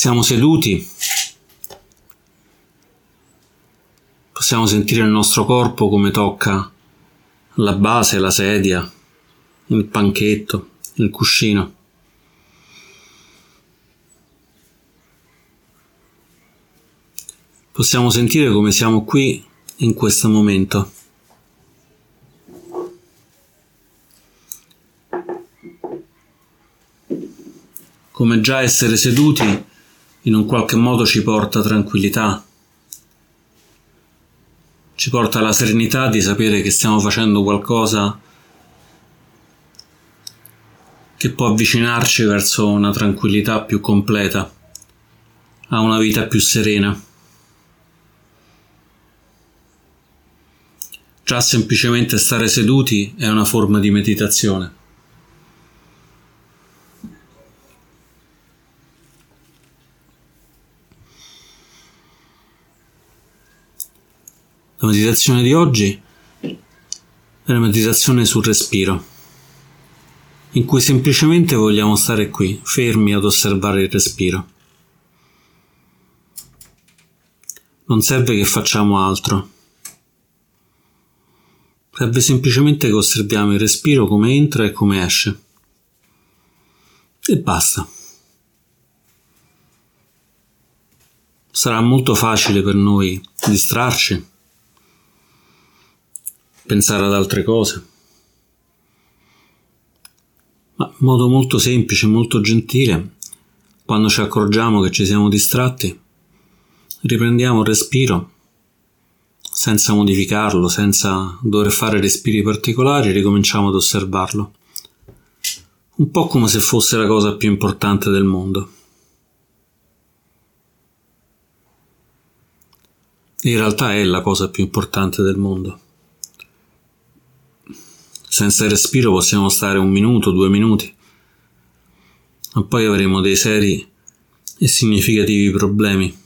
Siamo seduti, possiamo sentire il nostro corpo come tocca la base, la sedia, il panchetto, il cuscino. Possiamo sentire come siamo qui in questo momento. Come già essere seduti in un qualche modo ci porta tranquillità, ci porta alla serenità di sapere che stiamo facendo qualcosa che può avvicinarci verso una tranquillità più completa, a una vita più serena. Già semplicemente stare seduti è una forma di meditazione. La meditazione di oggi è la meditazione sul respiro, in cui semplicemente vogliamo stare qui, fermi ad osservare il respiro. Non serve che facciamo altro. Serve semplicemente che osserviamo il respiro come entra e come esce. E basta. Sarà molto facile per noi distrarci pensare ad altre cose. Ma in modo molto semplice, molto gentile, quando ci accorgiamo che ci siamo distratti, riprendiamo il respiro senza modificarlo, senza dover fare respiri particolari, ricominciamo ad osservarlo. Un po' come se fosse la cosa più importante del mondo. In realtà è la cosa più importante del mondo. Senza respiro possiamo stare un minuto, due minuti, ma poi avremo dei seri e significativi problemi.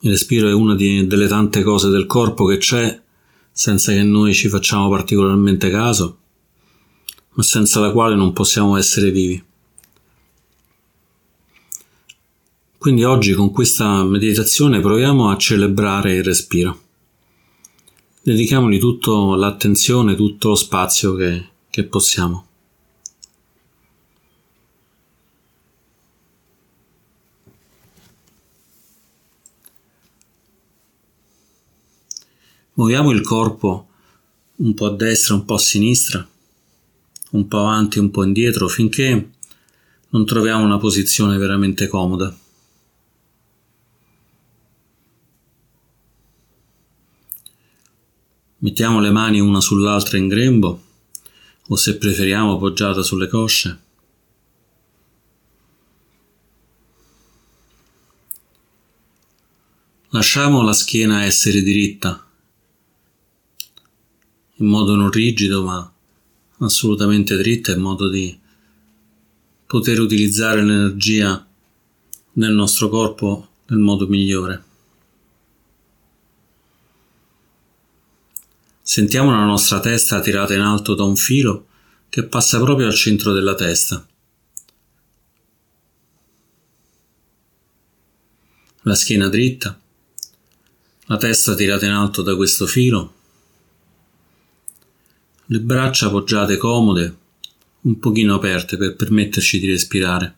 Il respiro è una di, delle tante cose del corpo che c'è senza che noi ci facciamo particolarmente caso, ma senza la quale non possiamo essere vivi. Quindi oggi con questa meditazione proviamo a celebrare il respiro dedichiamogli tutta l'attenzione, tutto lo spazio che, che possiamo. Muoviamo il corpo un po' a destra, un po' a sinistra, un po' avanti, un po' indietro, finché non troviamo una posizione veramente comoda. Mettiamo le mani una sull'altra in grembo o se preferiamo appoggiata sulle cosce. Lasciamo la schiena essere diritta, in modo non rigido ma assolutamente dritta, in modo di poter utilizzare l'energia nel nostro corpo nel modo migliore. Sentiamo la nostra testa tirata in alto da un filo che passa proprio al centro della testa. La schiena dritta, la testa tirata in alto da questo filo, le braccia appoggiate comode, un pochino aperte per permetterci di respirare.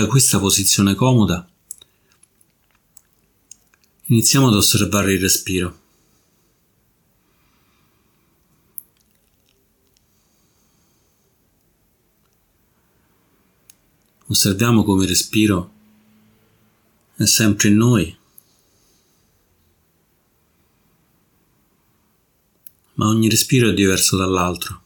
Da questa posizione comoda iniziamo ad osservare il respiro. Osserviamo come il respiro è sempre in noi, ma ogni respiro è diverso dall'altro.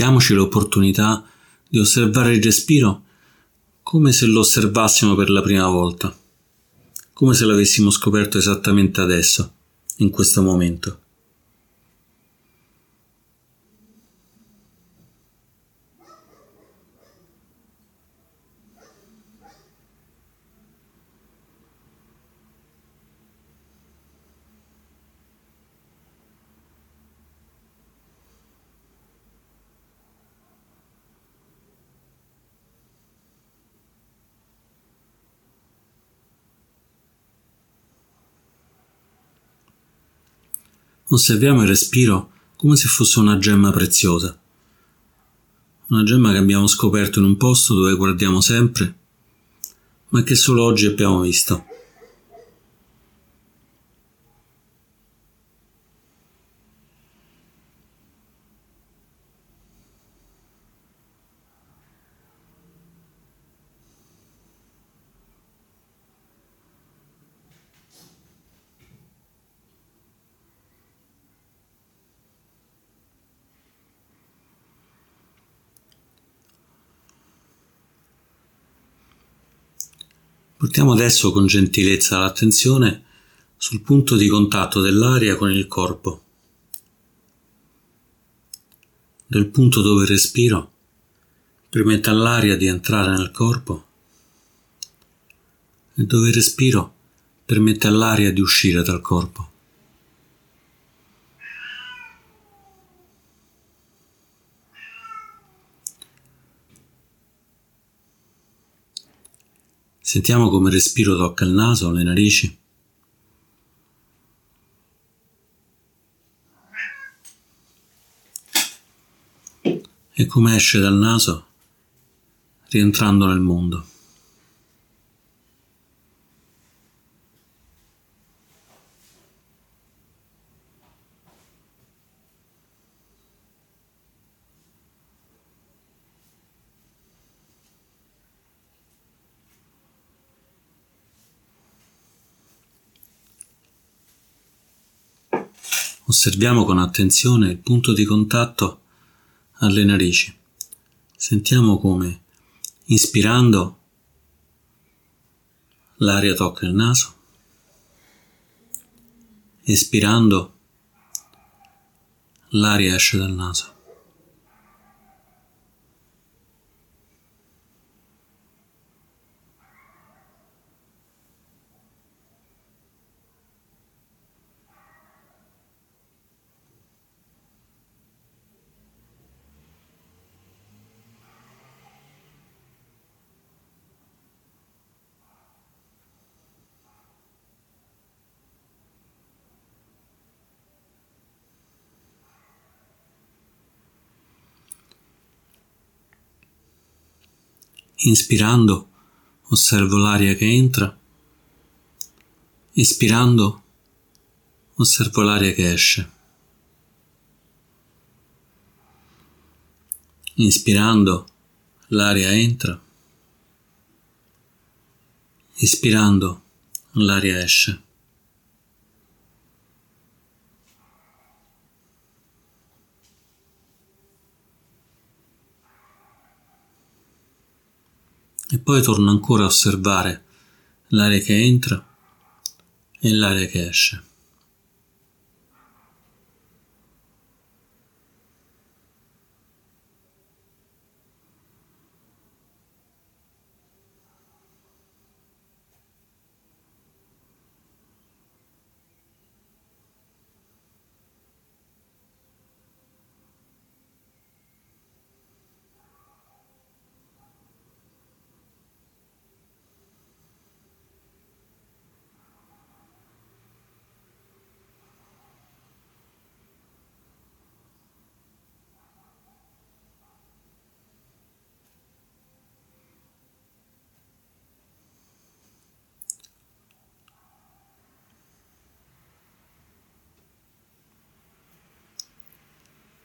Diamoci l'opportunità di osservare il respiro come se lo osservassimo per la prima volta, come se l'avessimo scoperto esattamente adesso, in questo momento. Osserviamo il respiro come se fosse una gemma preziosa. Una gemma che abbiamo scoperto in un posto dove guardiamo sempre, ma che solo oggi abbiamo visto. Portiamo adesso con gentilezza l'attenzione sul punto di contatto dell'aria con il corpo, del punto dove respiro permette all'aria di entrare nel corpo e dove respiro permette all'aria di uscire dal corpo. Sentiamo come il respiro tocca il naso, le narici. E come esce dal naso rientrando nel mondo. Osserviamo con attenzione il punto di contatto alle narici. Sentiamo come, inspirando, l'aria tocca il naso, espirando, l'aria esce dal naso. Inspirando osservo l'aria che entra, espirando osservo l'aria che esce. Inspirando l'aria entra, espirando l'aria esce. E poi torno ancora a osservare l'aria che entra e l'aria che esce.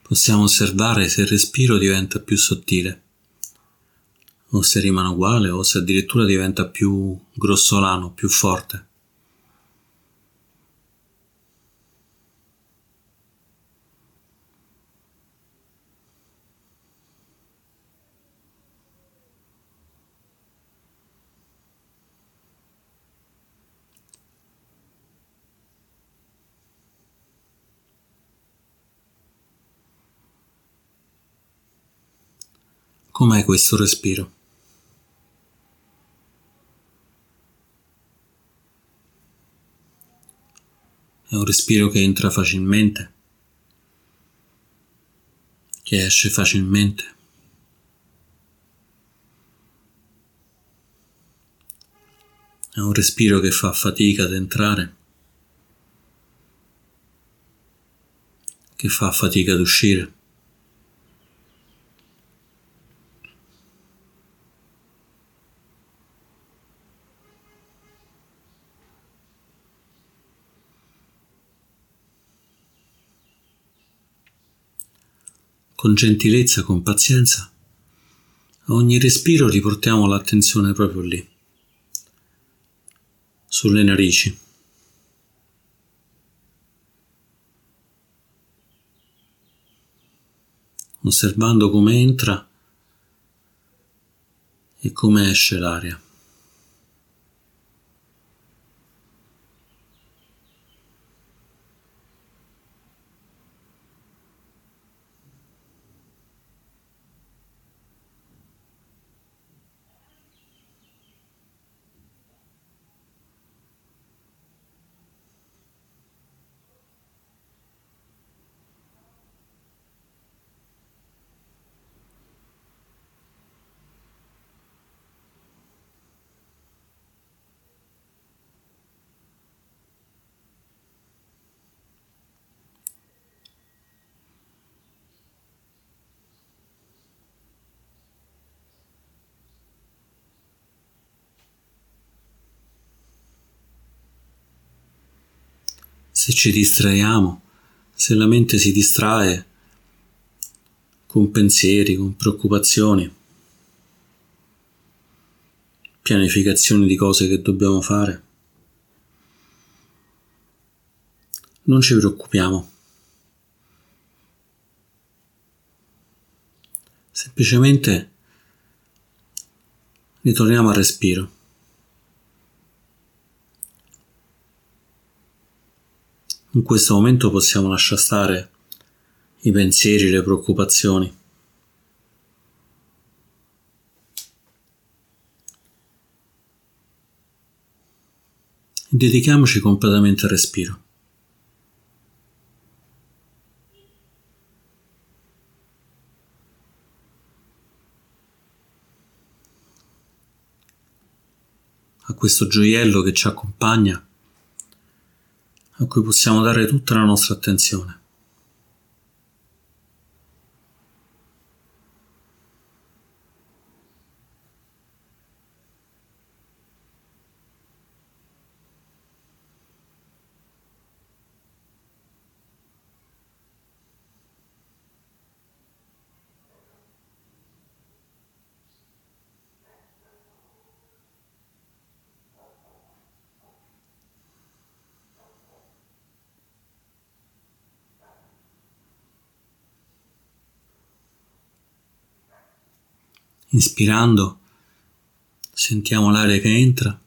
Possiamo osservare se il respiro diventa più sottile, o se rimane uguale, o se addirittura diventa più grossolano, più forte. Com'è questo respiro? È un respiro che entra facilmente, che esce facilmente. È un respiro che fa fatica ad entrare, che fa fatica ad uscire. Con gentilezza, con pazienza, a ogni respiro riportiamo l'attenzione proprio lì, sulle narici. osservando come entra e come esce l'aria. Se ci distraiamo, se la mente si distrae con pensieri, con preoccupazioni, pianificazioni di cose che dobbiamo fare, non ci preoccupiamo. Semplicemente ritorniamo al respiro. In questo momento possiamo lasciare stare i pensieri, le preoccupazioni. Dedichiamoci completamente al respiro. a questo gioiello che ci accompagna a cui possiamo dare tutta la nostra attenzione. Inspirando, sentiamo l'aria che entra.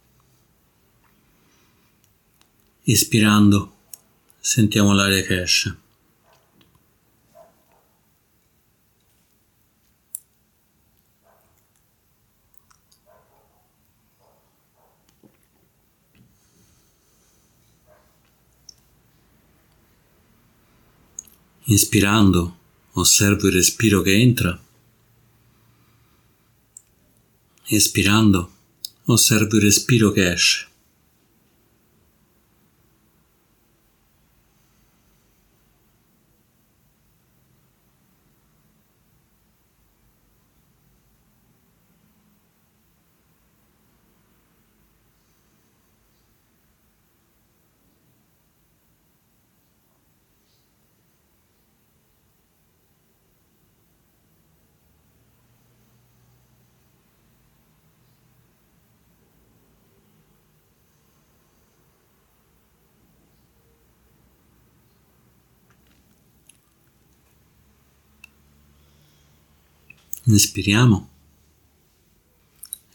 Espirando, sentiamo l'aria che esce. Inspirando, osservo il respiro che entra. Espirando, osservo il respiro che esce. Inspiriamo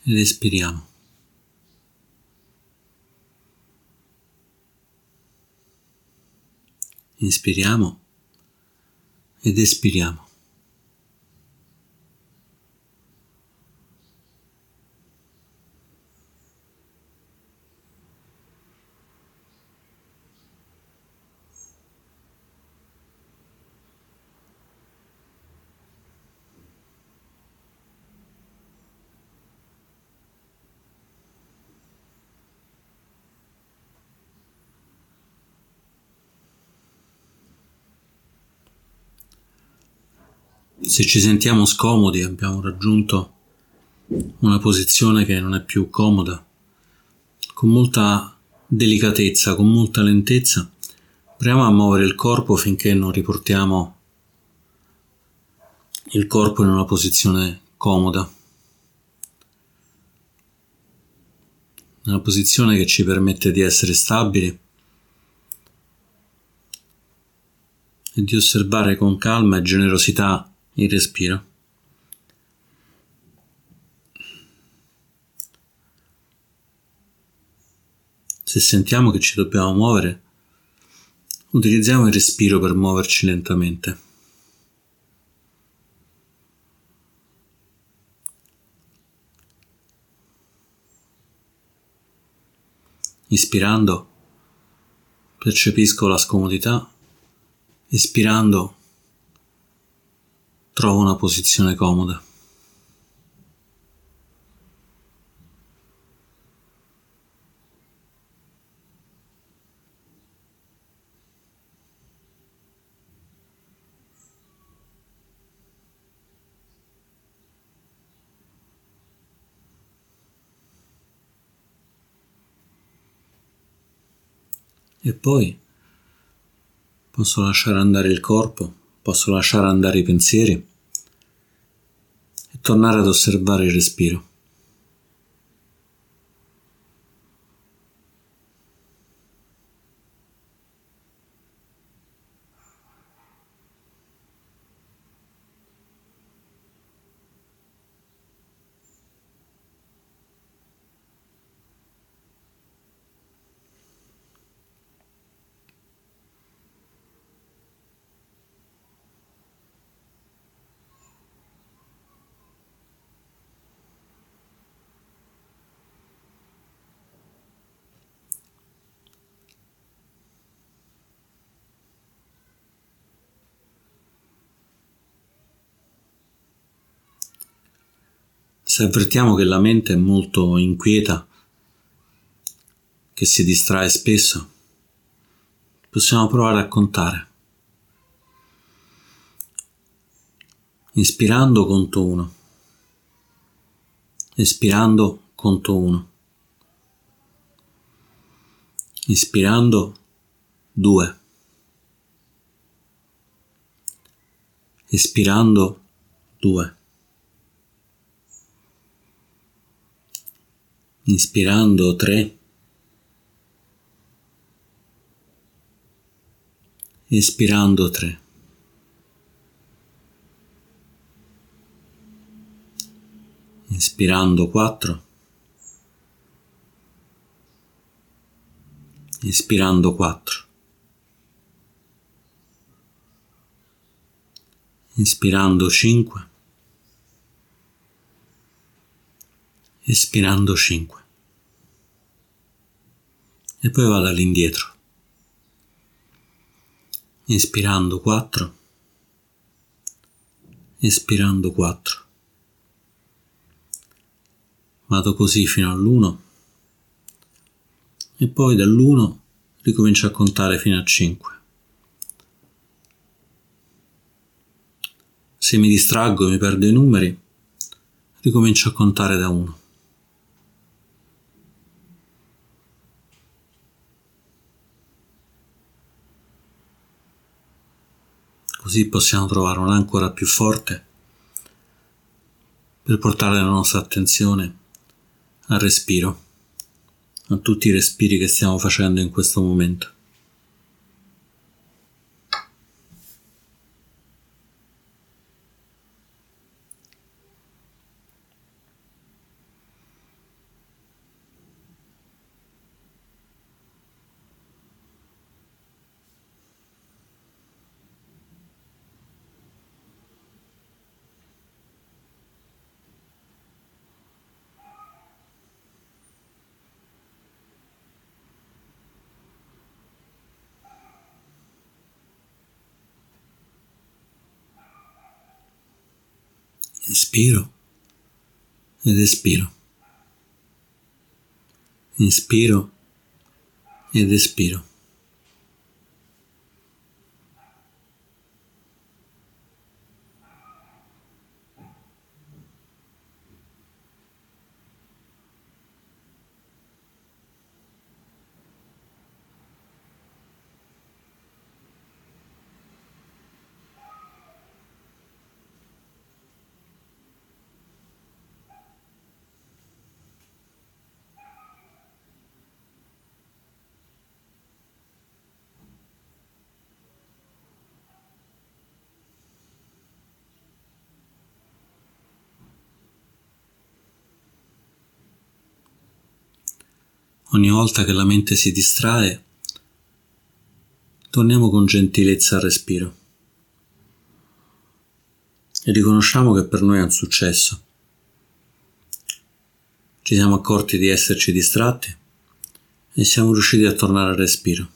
ed espiriamo. Inspiriamo ed espiriamo. Se ci sentiamo scomodi, abbiamo raggiunto una posizione che non è più comoda, con molta delicatezza, con molta lentezza, proviamo a muovere il corpo finché non riportiamo il corpo in una posizione comoda, una posizione che ci permette di essere stabili e di osservare con calma e generosità il respiro. Se sentiamo che ci dobbiamo muovere, utilizziamo il respiro per muoverci lentamente. Ispirando percepisco la scomodità, espirando Trovo una posizione comoda. E poi posso lasciare andare il corpo posso lasciare andare i pensieri e tornare ad osservare il respiro. Se avvertiamo che la mente è molto inquieta, che si distrae spesso, possiamo provare a contare. Inspirando conto 1, espirando conto 1, ispirando 2, espirando 2. Inspirando 3, espirando 3. Inspirando 4, espirando 4. Inspirando 5. Espirando 5 e poi vado all'indietro. Inspirando 4 espirando 4 vado così fino all'1 e poi dall'1 ricomincio a contare fino a 5 se mi distraggo e mi perdo i numeri ricomincio a contare da 1 così possiamo trovare un'ancora più forte per portare la nostra attenzione al respiro, a tutti i respiri che stiamo facendo in questo momento. Inspiro ed espiro. Inspiro ed espiro. Ogni volta che la mente si distrae, torniamo con gentilezza al respiro e riconosciamo che per noi è un successo. Ci siamo accorti di esserci distratti e siamo riusciti a tornare al respiro.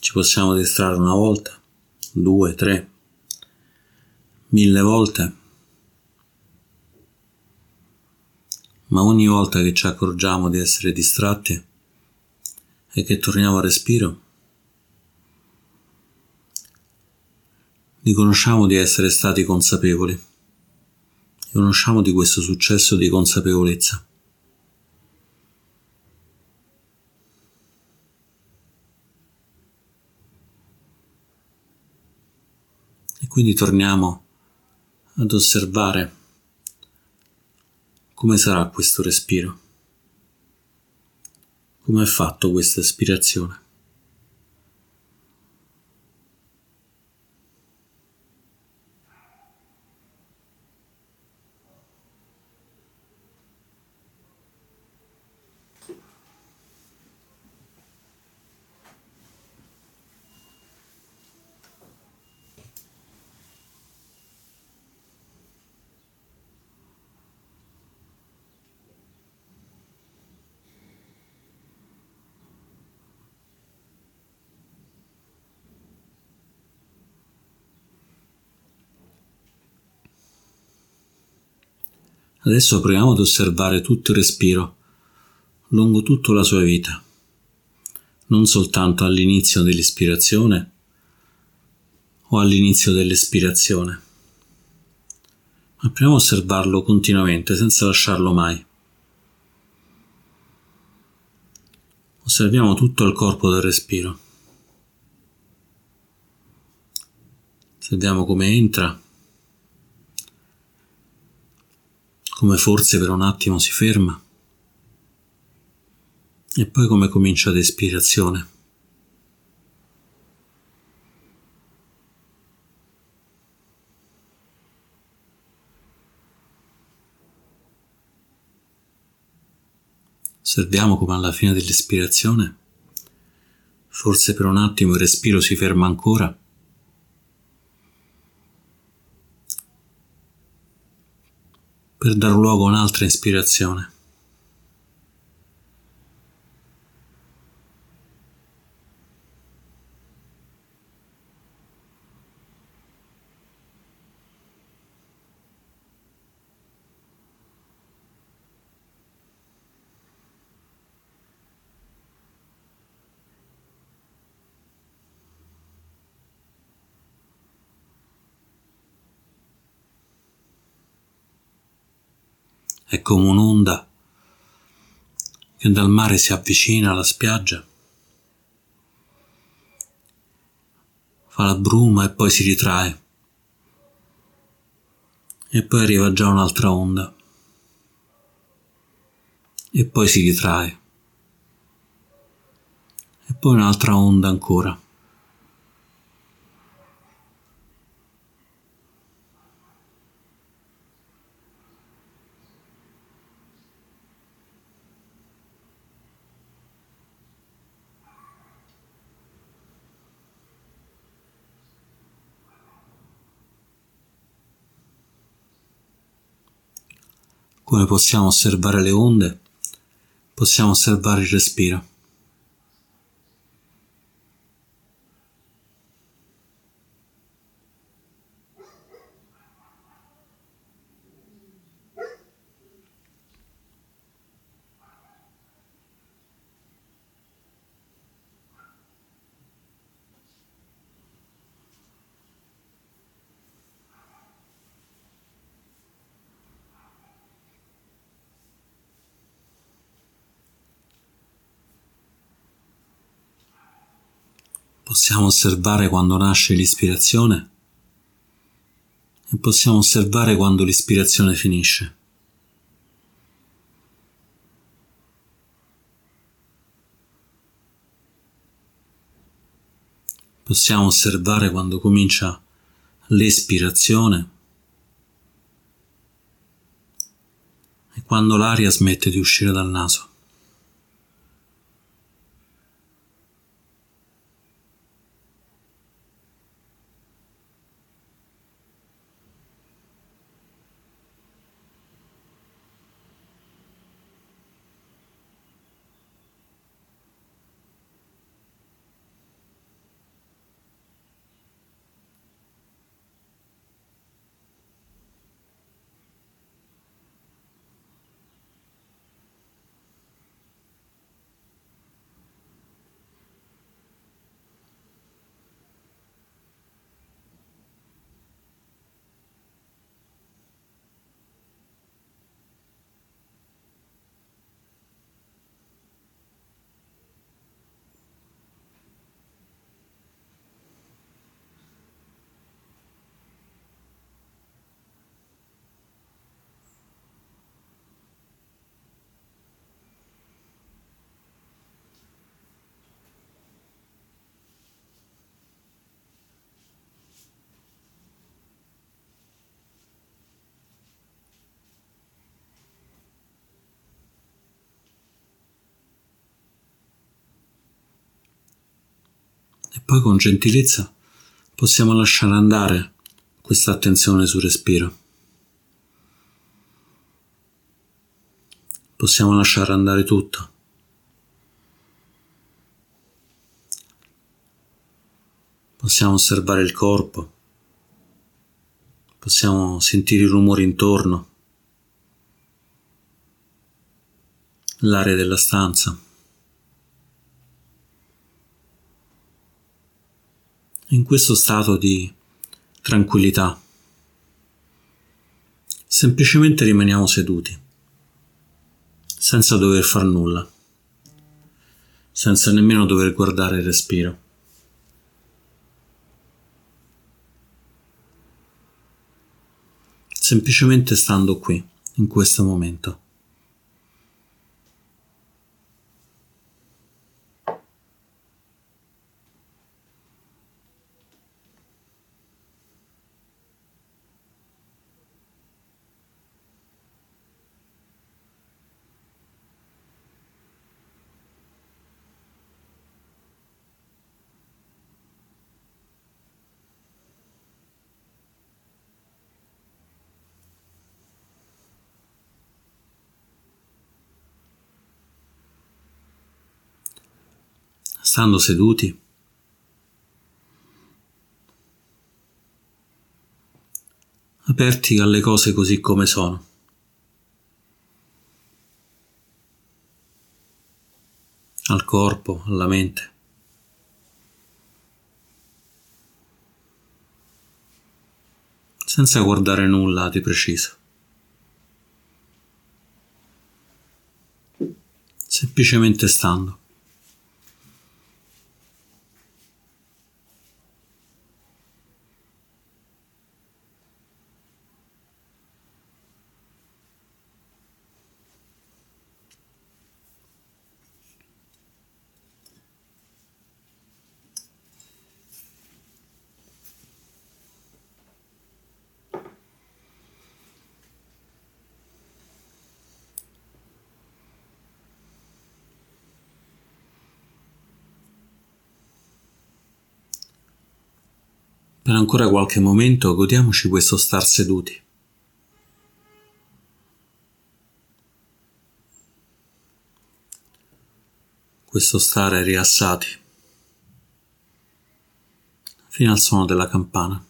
Ci possiamo distrarre una volta, due, tre, mille volte ma ogni volta che ci accorgiamo di essere distratti e che torniamo al respiro, riconosciamo di essere stati consapevoli, riconosciamo di questo successo di consapevolezza. E quindi torniamo ad osservare come sarà questo respiro? Come è fatto questa ispirazione? Adesso proviamo ad osservare tutto il respiro lungo tutta la sua vita, non soltanto all'inizio dell'ispirazione o all'inizio dell'espirazione, ma proviamo a osservarlo continuamente senza lasciarlo mai. Osserviamo tutto il corpo del respiro. Osserviamo come entra come forse per un attimo si ferma e poi come comincia l'espirazione. Osserviamo come alla fine dell'espirazione, forse per un attimo il respiro si ferma ancora per dar luogo a un'altra ispirazione. È come un'onda che dal mare si avvicina alla spiaggia, fa la bruma e poi si ritrae, e poi arriva già un'altra onda, e poi si ritrae, e poi un'altra onda ancora. Come possiamo osservare le onde, possiamo osservare il respiro. Possiamo osservare quando nasce l'ispirazione e possiamo osservare quando l'ispirazione finisce. Possiamo osservare quando comincia l'espirazione e quando l'aria smette di uscire dal naso. e poi con gentilezza possiamo lasciare andare questa attenzione sul respiro. Possiamo lasciare andare tutto. Possiamo osservare il corpo, possiamo sentire i rumori intorno, l'aria della stanza. In questo stato di tranquillità. Semplicemente rimaniamo seduti, senza dover far nulla, senza nemmeno dover guardare il respiro. Semplicemente stando qui, in questo momento. Stando seduti. aperti alle cose così come sono. al corpo, alla mente. senza guardare nulla di preciso. Semplicemente stando. Per ancora qualche momento godiamoci questo star seduti. Questo stare rilassati fino al suono della campana.